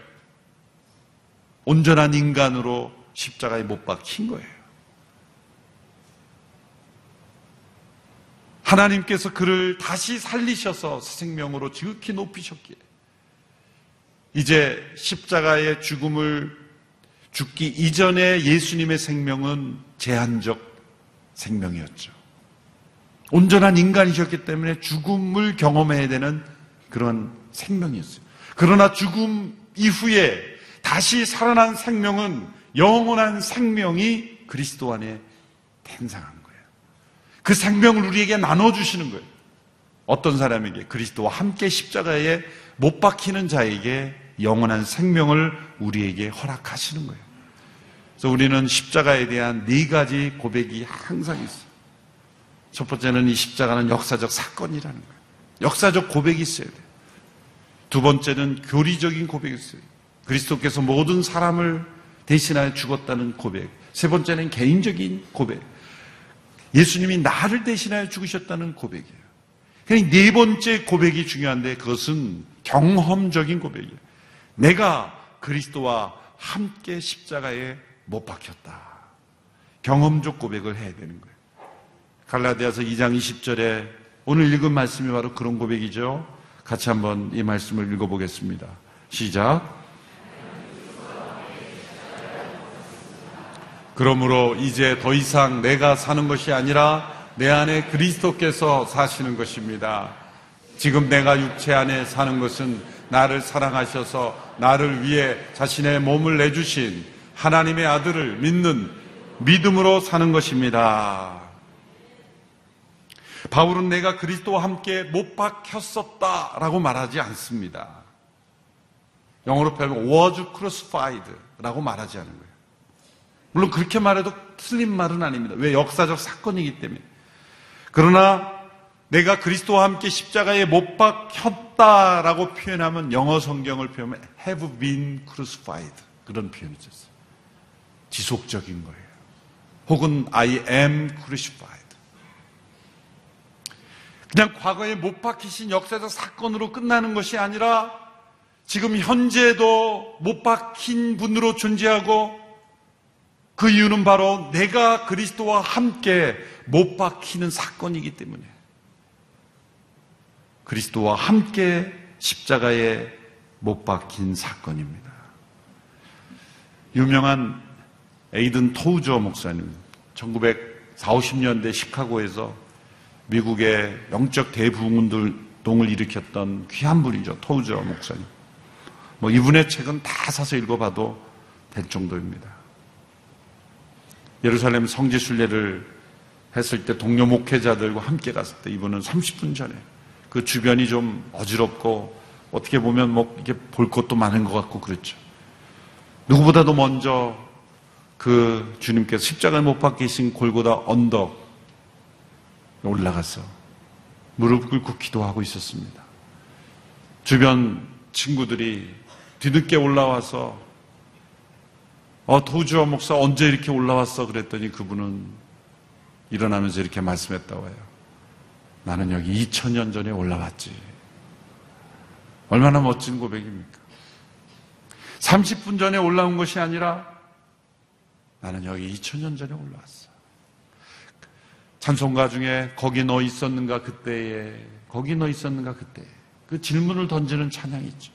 온전한 인간으로 십자가에 못 박힌 거예요. 하나님께서 그를 다시 살리셔서 새 생명으로 지극히 높이셨기에 이제 십자가의 죽음을 죽기 이전에 예수님의 생명은 제한적 생명이었죠. 온전한 인간이셨기 때문에 죽음을 경험해야 되는 그런 생명이었어요. 그러나 죽음 이후에 다시 살아난 생명은 영원한 생명이 그리스도 안에 탄생한 거예요. 그 생명을 우리에게 나눠주시는 거예요. 어떤 사람에게 그리스도와 함께 십자가에 못 박히는 자에게 영원한 생명을 우리에게 허락하시는 거예요. 그래서 우리는 십자가에 대한 네 가지 고백이 항상 있어요. 첫 번째는 이 십자가는 역사적 사건이라는 거예요. 역사적 고백이 있어야 돼요. 두 번째는 교리적인 고백이 있어요. 그리스도께서 모든 사람을 대신하여 죽었다는 고백. 세 번째는 개인적인 고백. 예수님이 나를 대신하여 죽으셨다는 고백이에요. 그러니까 네 번째 고백이 중요한데 그것은 경험적인 고백이에요. 내가 그리스도와 함께 십자가에 못 박혔다. 경험적 고백을 해야 되는 거예요. 갈라디아서 2장 20절에 오늘 읽은 말씀이 바로 그런 고백이죠. 같이 한번 이 말씀을 읽어보겠습니다. 시작. 그러므로 이제 더 이상 내가 사는 것이 아니라 내 안에 그리스도께서 사시는 것입니다. 지금 내가 육체 안에 사는 것은 나를 사랑하셔서 나를 위해 자신의 몸을 내주신 하나님의 아들을 믿는 믿음으로 사는 것입니다. 바울은 내가 그리스도와 함께 못 박혔었다라고 말하지 않습니다. 영어로 표현하면 was crucified라고 말하지 않은 거예요. 물론 그렇게 말해도 틀린 말은 아닙니다. 왜 역사적 사건이기 때문에. 그러나 내가 그리스도와 함께 십자가에 못 박혔다라고 표현하면 영어 성경을 표현하면 have been crucified 그런 표현이 있었어요. 지속적인 거예요. 혹은 I am crucified. 그냥 과거에 못 박히신 역사적 사건으로 끝나는 것이 아니라 지금 현재도 못 박힌 분으로 존재하고 그 이유는 바로 내가 그리스도와 함께 못 박히는 사건이기 때문에 그리스도와 함께 십자가에 못 박힌 사건입니다. 유명한 에이든 토우저 목사님, 1940, 50년대 시카고에서 미국의 영적 대부흥운동을 일으켰던 귀한 분이죠. 토우저 목사님. 뭐 이분의 책은 다 사서 읽어봐도 될 정도입니다. 예루살렘 성지 순례를 했을 때 동료 목회자들과 함께 갔을 때 이분은 30분 전에 그 주변이 좀 어지럽고 어떻게 보면 뭐 이게 볼 것도 많은 것 같고 그렇죠. 누구보다도 먼저 그 주님께서 십자가를 못 박히신 골고다 언덕 올라가서 무릎 꿇고 기도하고 있었습니다. 주변 친구들이 뒤늦게 올라와서 어, 도주와 목사 언제 이렇게 올라왔어? 그랬더니 그분은 일어나면서 이렇게 말씀했다고 해요. 나는 여기 2000년 전에 올라왔지. 얼마나 멋진 고백입니까? 30분 전에 올라온 것이 아니라 나는 여기 2000년 전에 올라왔어. 찬송가 중에 거기 너 있었는가 그때에 거기 너 있었는가 그때 그 질문을 던지는 찬양이 있죠.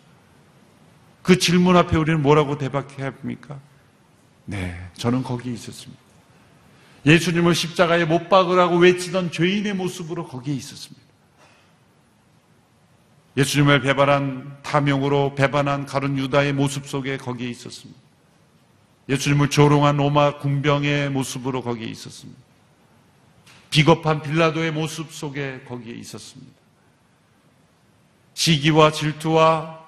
그 질문 앞에 우리는 뭐라고 대박해야 합니까? 네, 저는 거기에 있었습니다. 예수님을 십자가에 못 박으라고 외치던 죄인의 모습으로 거기에 있었습니다. 예수님을 배반한 탐욕으로 배반한 가룟 유다의 모습 속에 거기에 있었습니다. 예수님을 조롱한 로마 군병의 모습으로 거기에 있었습니다. 비겁한 빌라도의 모습 속에 거기에 있었습니다. 시기와 질투와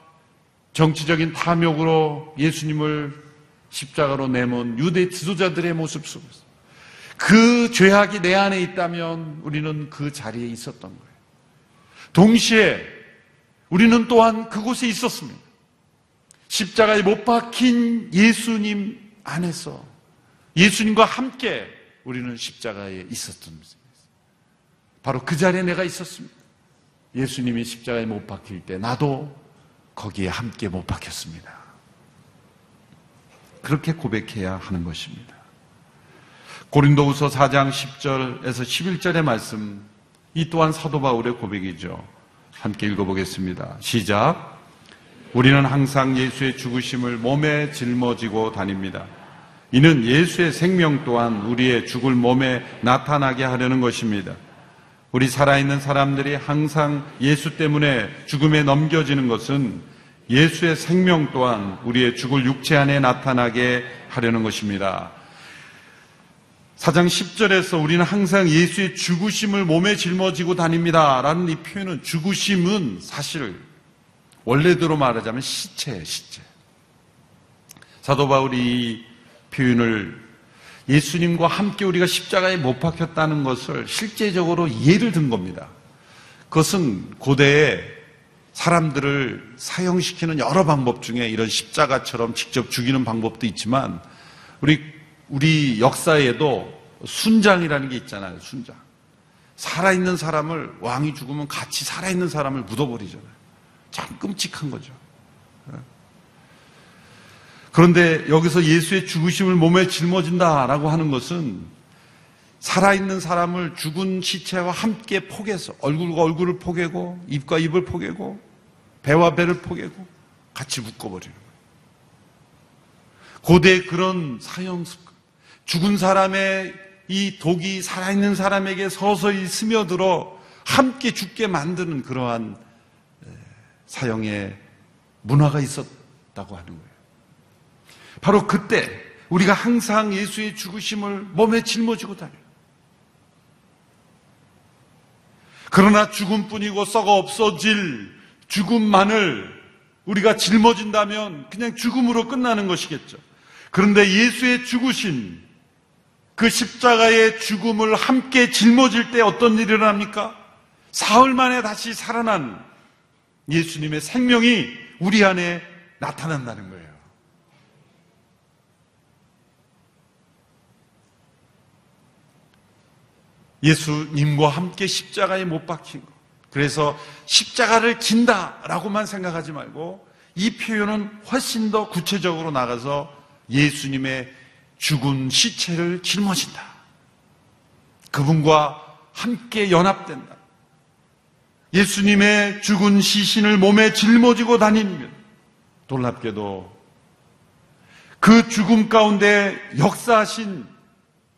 정치적인 탐욕으로 예수님을 십자가로 내몬 유대 지도자들의 모습 속에서 그 죄악이 내 안에 있다면 우리는 그 자리에 있었던 거예요. 동시에 우리는 또한 그곳에 있었습니다. 십자가에 못 박힌 예수님 안에서 예수님과 함께 우리는 십자가에 있었던 것입니다. 바로 그 자리에 내가 있었습니다. 예수님이 십자가에 못 박힐 때 나도 거기에 함께 못 박혔습니다. 그렇게 고백해야 하는 것입니다. 고린도후서 4장 10절에서 11절의 말씀 이 또한 사도 바울의 고백이죠. 함께 읽어보겠습니다. 시작. 우리는 항상 예수의 죽으심을 몸에 짊어지고 다닙니다. 이는 예수의 생명 또한 우리의 죽을 몸에 나타나게 하려는 것입니다. 우리 살아있는 사람들이 항상 예수 때문에 죽음에 넘겨지는 것은 예수의 생명 또한 우리의 죽을 육체 안에 나타나게 하려는 것입니다. 사장 10절에서 우리는 항상 예수의 죽으심을 몸에 짊어지고 다닙니다. 라는 이 표현은 죽으심은 사실 원래대로 말하자면 시체예요, 시체. 사도 바울이 이 표현을 예수님과 함께 우리가 십자가에 못 박혔다는 것을 실제적으로 예를 든 겁니다. 그것은 고대에 사람들을 사형시키는 여러 방법 중에 이런 십자가처럼 직접 죽이는 방법도 있지만 우리 우리 역사에도 순장이라는 게 있잖아요. 순장. 살아있는 사람을 왕이 죽으면 같이 살아있는 사람을 묻어버리잖아요. 참 끔찍한 거죠. 그런데 여기서 예수의 죽으심을 몸에 짊어진다라고 하는 것은 살아있는 사람을 죽은 시체와 함께 포개서 얼굴과 얼굴을 포개고 입과 입을 포개고 배와 배를 포개고 같이 묶어버리는 거예요. 고대 그런 사형 습관. 죽은 사람의 이 독이 살아있는 사람에게 서서히 스며들어 함께 죽게 만드는 그러한 사형의 문화가 있었다고 하는 거예요. 바로 그때 우리가 항상 예수의 죽으심을 몸에 짊어지고 다녀요. 그러나 죽음뿐이고 썩어 없어질 죽음만을 우리가 짊어진다면 그냥 죽음으로 끝나는 것이겠죠. 그런데 예수의 죽으신 그 십자가의 죽음을 함께 짊어질 때 어떤 일이 일어납니까? 사흘 만에 다시 살아난 예수님의 생명이 우리 안에 나타난다는 거예요. 예수님과 함께 십자가에 못 박힌 것. 그래서 십자가를 진다라고만 생각하지 말고 이 표현은 훨씬 더 구체적으로 나가서 예수님의 죽은 시체를 짊어진다. 그분과 함께 연합된다. 예수님의 죽은 시신을 몸에 짊어지고 다니면 놀랍게도 그 죽음 가운데 역사하신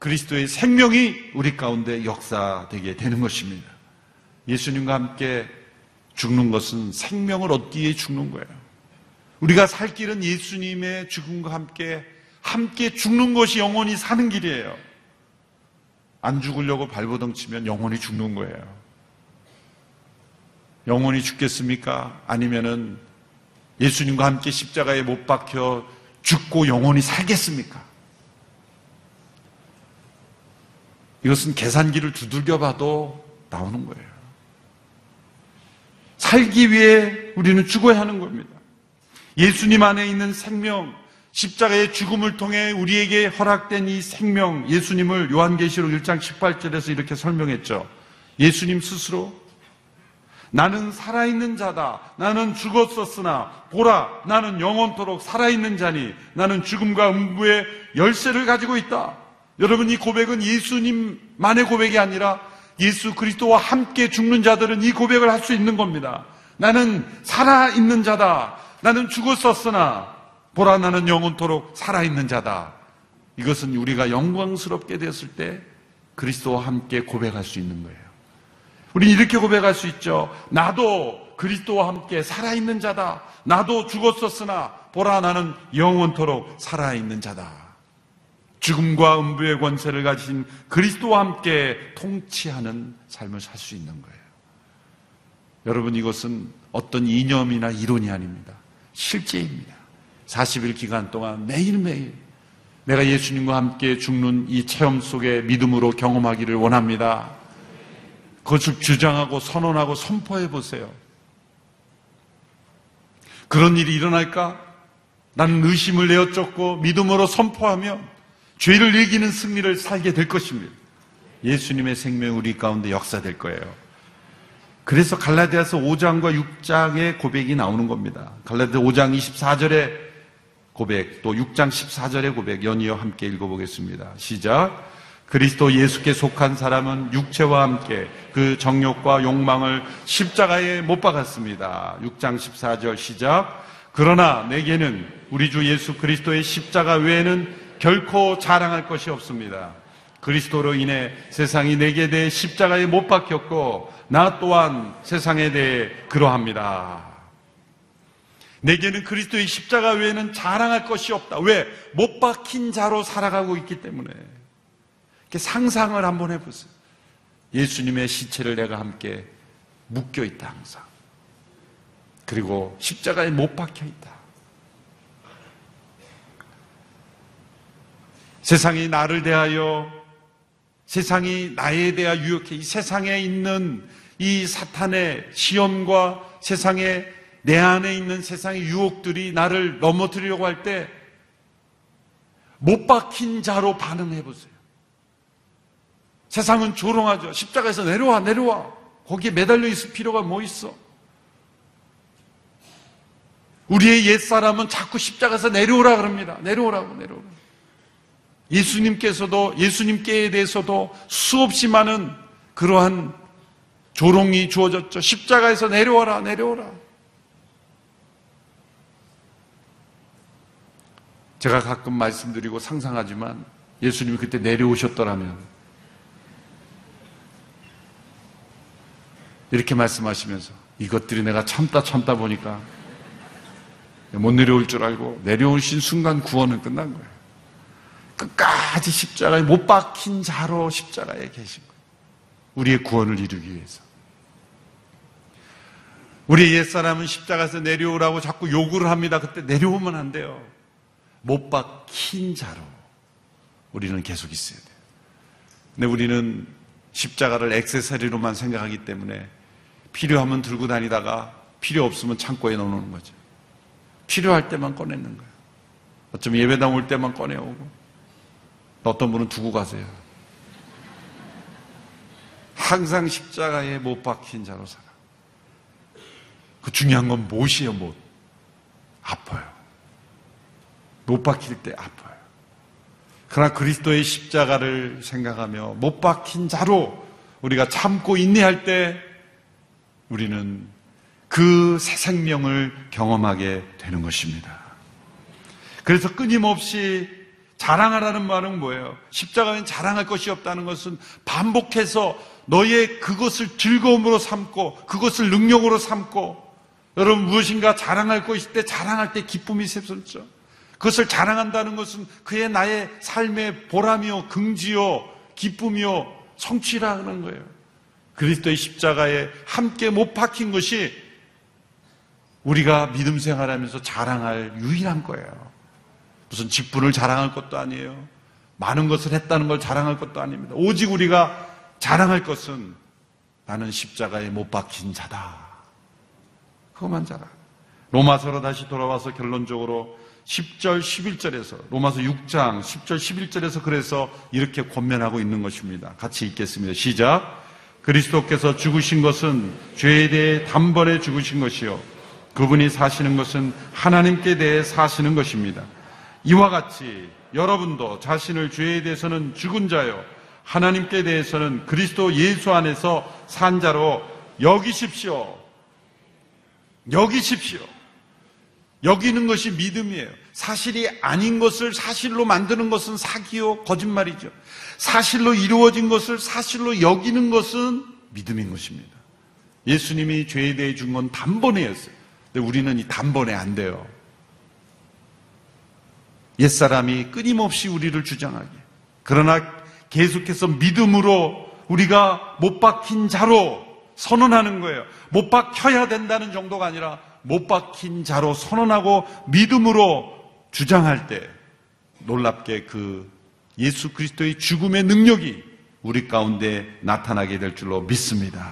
그리스도의 생명이 우리 가운데 역사되게 되는 것입니다. 예수님과 함께 죽는 것은 생명을 얻기 위해 죽는 거예요. 우리가 살 길은 예수님의 죽음과 함께 함께 죽는 것이 영원히 사는 길이에요. 안 죽으려고 발버둥 치면 영원히 죽는 거예요. 영원히 죽겠습니까? 아니면은 예수님과 함께 십자가에 못 박혀 죽고 영원히 살겠습니까? 이것은 계산기를 두들겨 봐도 나오는 거예요. 살기 위해 우리는 죽어야 하는 겁니다. 예수님 안에 있는 생명, 십자가의 죽음을 통해 우리에게 허락된 이 생명, 예수님을 요한계시록 1장 18절에서 이렇게 설명했죠. 예수님 스스로 나는 살아있는 자다. 나는 죽었었으나 보라 나는 영원토록 살아있는 자니 나는 죽음과 음부의 열쇠를 가지고 있다. 여러분 이 고백은 예수님만의 고백이 아니라 예수 그리스도와 함께 죽는 자들은 이 고백을 할 수 있는 겁니다. 나는 살아 있는 자다. 나는 죽었었으나 보라 나는 영원토록 살아 있는 자다. 이것은 우리가 영광스럽게 됐을 때 그리스도와 함께 고백할 수 있는 거예요. 우리 이렇게 고백할 수 있죠. 나도 그리스도와 함께 살아 있는 자다. 나도 죽었었으나 보라 나는 영원토록 살아 있는 자다. 죽음과 음부의 권세를 가진 그리스도와 함께 통치하는 삶을 살 수 있는 거예요. 여러분 이것은 어떤 이념이나 이론이 아닙니다. 실제입니다. 40일 기간 동안 매일매일 내가 예수님과 함께 죽는 이 체험 속에 믿음으로 경험하기를 원합니다. 그것을 주장하고 선언하고 선포해 보세요. 그런 일이 일어날까? 나는 의심을 내어 쫓고 믿음으로 선포하며 죄를 이기는 승리를 살게 될 것입니다. 예수님의 생명 우리 가운데 역사될 거예요. 그래서 갈라디아서 5장과 6장의 고백이 나오는 겁니다. 갈라디아 5장 24절의 고백, 또 6장 14절의 고백 연이어 함께 읽어보겠습니다. 시작. 그리스도 예수께 속한 사람은 육체와 함께 그 정욕과 욕망을 십자가에 못 박았습니다. 6장 14절 시작. 그러나 내게는 우리 주 예수 그리스도의 십자가 외에는 결코 자랑할 것이 없습니다. 그리스도로 인해 세상이 내게 대해 십자가에 못 박혔고 나 또한 세상에 대해 그러합니다. 내게는 그리스도의 십자가 외에는 자랑할 것이 없다. 왜? 못 박힌 자로 살아가고 있기 때문에. 상상을 한번 해보세요. 예수님의 시체를 내가 함께 묶여 있다, 항상. 그리고 십자가에 못 박혀 있다. 세상이 나를 대하여 세상이 나에 대하 유혹해 이 세상에 있는 이 사탄의 시험과 세상에 내 안에 있는 세상의 유혹들이 나를 넘어뜨리려고 할 때 못 박힌 자로 반응해 보세요. 세상은 조롱하죠. 십자가에서 내려와, 내려와. 거기에 매달려 있을 필요가 뭐 있어? 우리의 옛사람은 자꾸 십자가에서 내려오라 그럽니다. 내려오라고, 내려오라. 예수님께서도, 예수님께에 대해서도 수없이 많은 그러한 조롱이 주어졌죠. 십자가에서 내려와라, 내려오라. 제가 가끔 말씀드리고 상상하지만 예수님이 그때 내려오셨더라면 이렇게 말씀하시면서 이것들이 내가 참다 참다 보니까 못 내려올 줄 알고 내려오신 순간 구원은 끝난 거예요. 끝까지 십자가에 못 박힌 자로 십자가에 계신 거예요. 우리의 구원을 이루기 위해서. 우리 옛사람은 십자가에서 내려오라고 자꾸 요구를 합니다. 그때 내려오면 안 돼요. 못 박힌 자로 우리는 계속 있어야 돼요. 근데 우리는 십자가를 액세서리로만 생각하기 때문에 필요하면 들고 다니다가 필요 없으면 창고에 넣어놓는 거죠. 필요할 때만 꺼내는 거예요. 어쩌면 예배당 올 때만 꺼내오고 어떤 분은 두고 가세요. 항상 십자가에 못 박힌 자로 살아. 그 중요한 건 못이에요, 못. 아파요. 못 박힐 때 아파요. 그러나 그리스도의 십자가를 생각하며 못 박힌 자로 우리가 참고 인내할 때 우리는 그 새 생명을 경험하게 되는 것입니다. 그래서 끊임없이 자랑하라는 말은 뭐예요? 십자가엔 자랑할 것이 없다는 것은 반복해서 너의 그것을 즐거움으로 삼고 그것을 능력으로 삼고 여러분 무엇인가 자랑할 것일 때 자랑할 때 기쁨이 샘솟죠. 그것을 자랑한다는 것은 그의 나의 삶의 보람이요, 긍지요, 기쁨이요, 성취라는 거예요. 그리스도의 십자가에 함께 못 박힌 것이 우리가 믿음 생활하면서 자랑할 유일한 거예요. 무슨 직분을 자랑할 것도 아니에요. 많은 것을 했다는 걸 자랑할 것도 아닙니다. 오직 우리가 자랑할 것은 나는 십자가에 못 박힌 자다. 그것만 자랑. 로마서로 다시 돌아와서 결론적으로 10절, 11절에서 로마서 6장 10절, 11절에서 그래서 이렇게 권면하고 있는 것입니다. 같이 읽겠습니다. 시작. 그리스도께서 죽으신 것은 죄에 대해 단번에 죽으신 것이요. 그분이 사시는 것은 하나님께 대해 사시는 것입니다. 이와 같이 여러분도 자신을 죄에 대해서는 죽은 자요. 하나님께 대해서는 그리스도 예수 안에서 산 자로 여기십시오. 여기십시오. 여기는 것이 믿음이에요. 사실이 아닌 것을 사실로 만드는 것은 사기요, 거짓말이죠. 사실로 이루어진 것을 사실로 여기는 것은 믿음인 것입니다. 예수님이 죄에 대해 준 건 단번에였어요. 근데 우리는 이 단번에 안 돼요. 옛사람이 끊임없이 우리를 주장하게. 그러나 계속해서 믿음으로 우리가 못 박힌 자로 선언하는 거예요. 못 박혀야 된다는 정도가 아니라 못 박힌 자로 선언하고 믿음으로 주장할 때 놀랍게 그 예수 그리스도의 죽음의 능력이 우리 가운데 나타나게 될 줄로 믿습니다.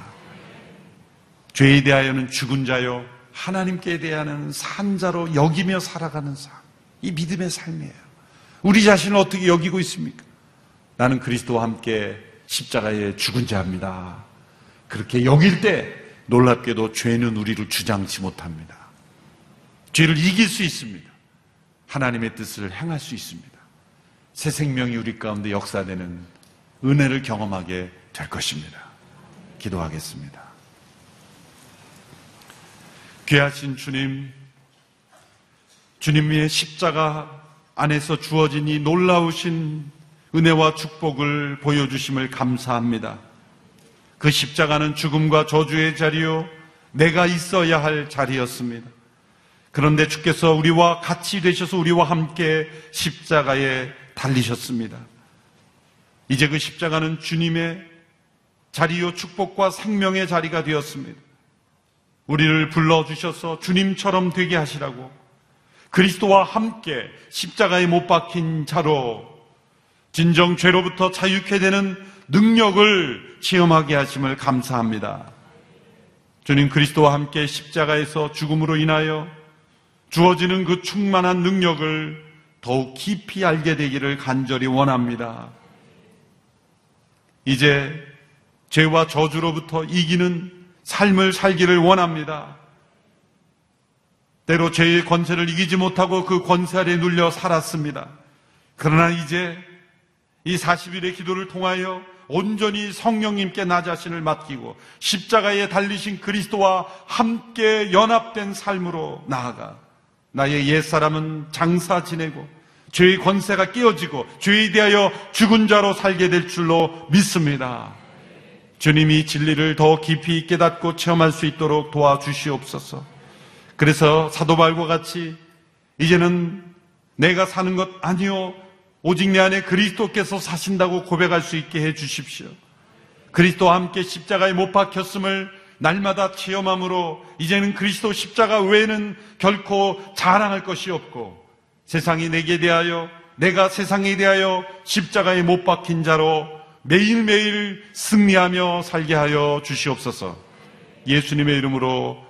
죄에 대하여는 죽은 자요, 하나님께 대하여는 산 자로 여기며 살아가는 삶. 이 믿음의 삶이에요. 우리 자신을 어떻게 여기고 있습니까? 나는 그리스도와 함께 십자가에 죽은 자입니다. 그렇게 여길 때 놀랍게도 죄는 우리를 주장치 못합니다. 죄를 이길 수 있습니다. 하나님의 뜻을 행할 수 있습니다. 새 생명이 우리 가운데 역사되는 은혜를 경험하게 될 것입니다. 기도하겠습니다. 귀하신 주님, 주님의 십자가 안에서 주어진 이 놀라우신 은혜와 축복을 보여주심을 감사합니다. 그 십자가는 죽음과 저주의 자리요, 내가 있어야 할 자리였습니다. 그런데 주께서 우리와 같이 되셔서 우리와 함께 십자가에 달리셨습니다. 이제 그 십자가는 주님의 자리요 축복과 생명의 자리가 되었습니다. 우리를 불러주셔서 주님처럼 되게 하시라고 그리스도와 함께 십자가에 못 박힌 자로 진정 죄로부터 자유케 되는 능력을 체험하게 하심을 감사합니다. 주님 그리스도와 함께 십자가에서 죽음으로 인하여 주어지는 그 충만한 능력을 더욱 깊이 알게 되기를 간절히 원합니다. 이제 죄와 저주로부터 이기는 삶을 살기를 원합니다. 때로 죄의 권세를 이기지 못하고 그 권세 아래 눌려 살았습니다. 그러나 이제 이 40일의 기도를 통하여 온전히 성령님께 나 자신을 맡기고 십자가에 달리신 그리스도와 함께 연합된 삶으로 나아가 나의 옛사람은 장사 지내고 죄의 권세가 깨어지고 죄에 대하여 죽은 자로 살게 될 줄로 믿습니다. 주님이 진리를 더 깊이 깨닫고 체험할 수 있도록 도와주시옵소서. 그래서 사도발과 같이 이제는 내가 사는 것 아니요 오직 내 안에 그리스도께서 사신다고 고백할 수 있게 해 주십시오. 그리스도와 함께 십자가에 못 박혔음을 날마다 체험함으로 이제는 그리스도 십자가 외에는 결코 자랑할 것이 없고 세상이 내게 대하여 내가 세상에 대하여 십자가에 못 박힌 자로 매일매일 승리하며 살게 하여 주시옵소서. 예수님의 이름으로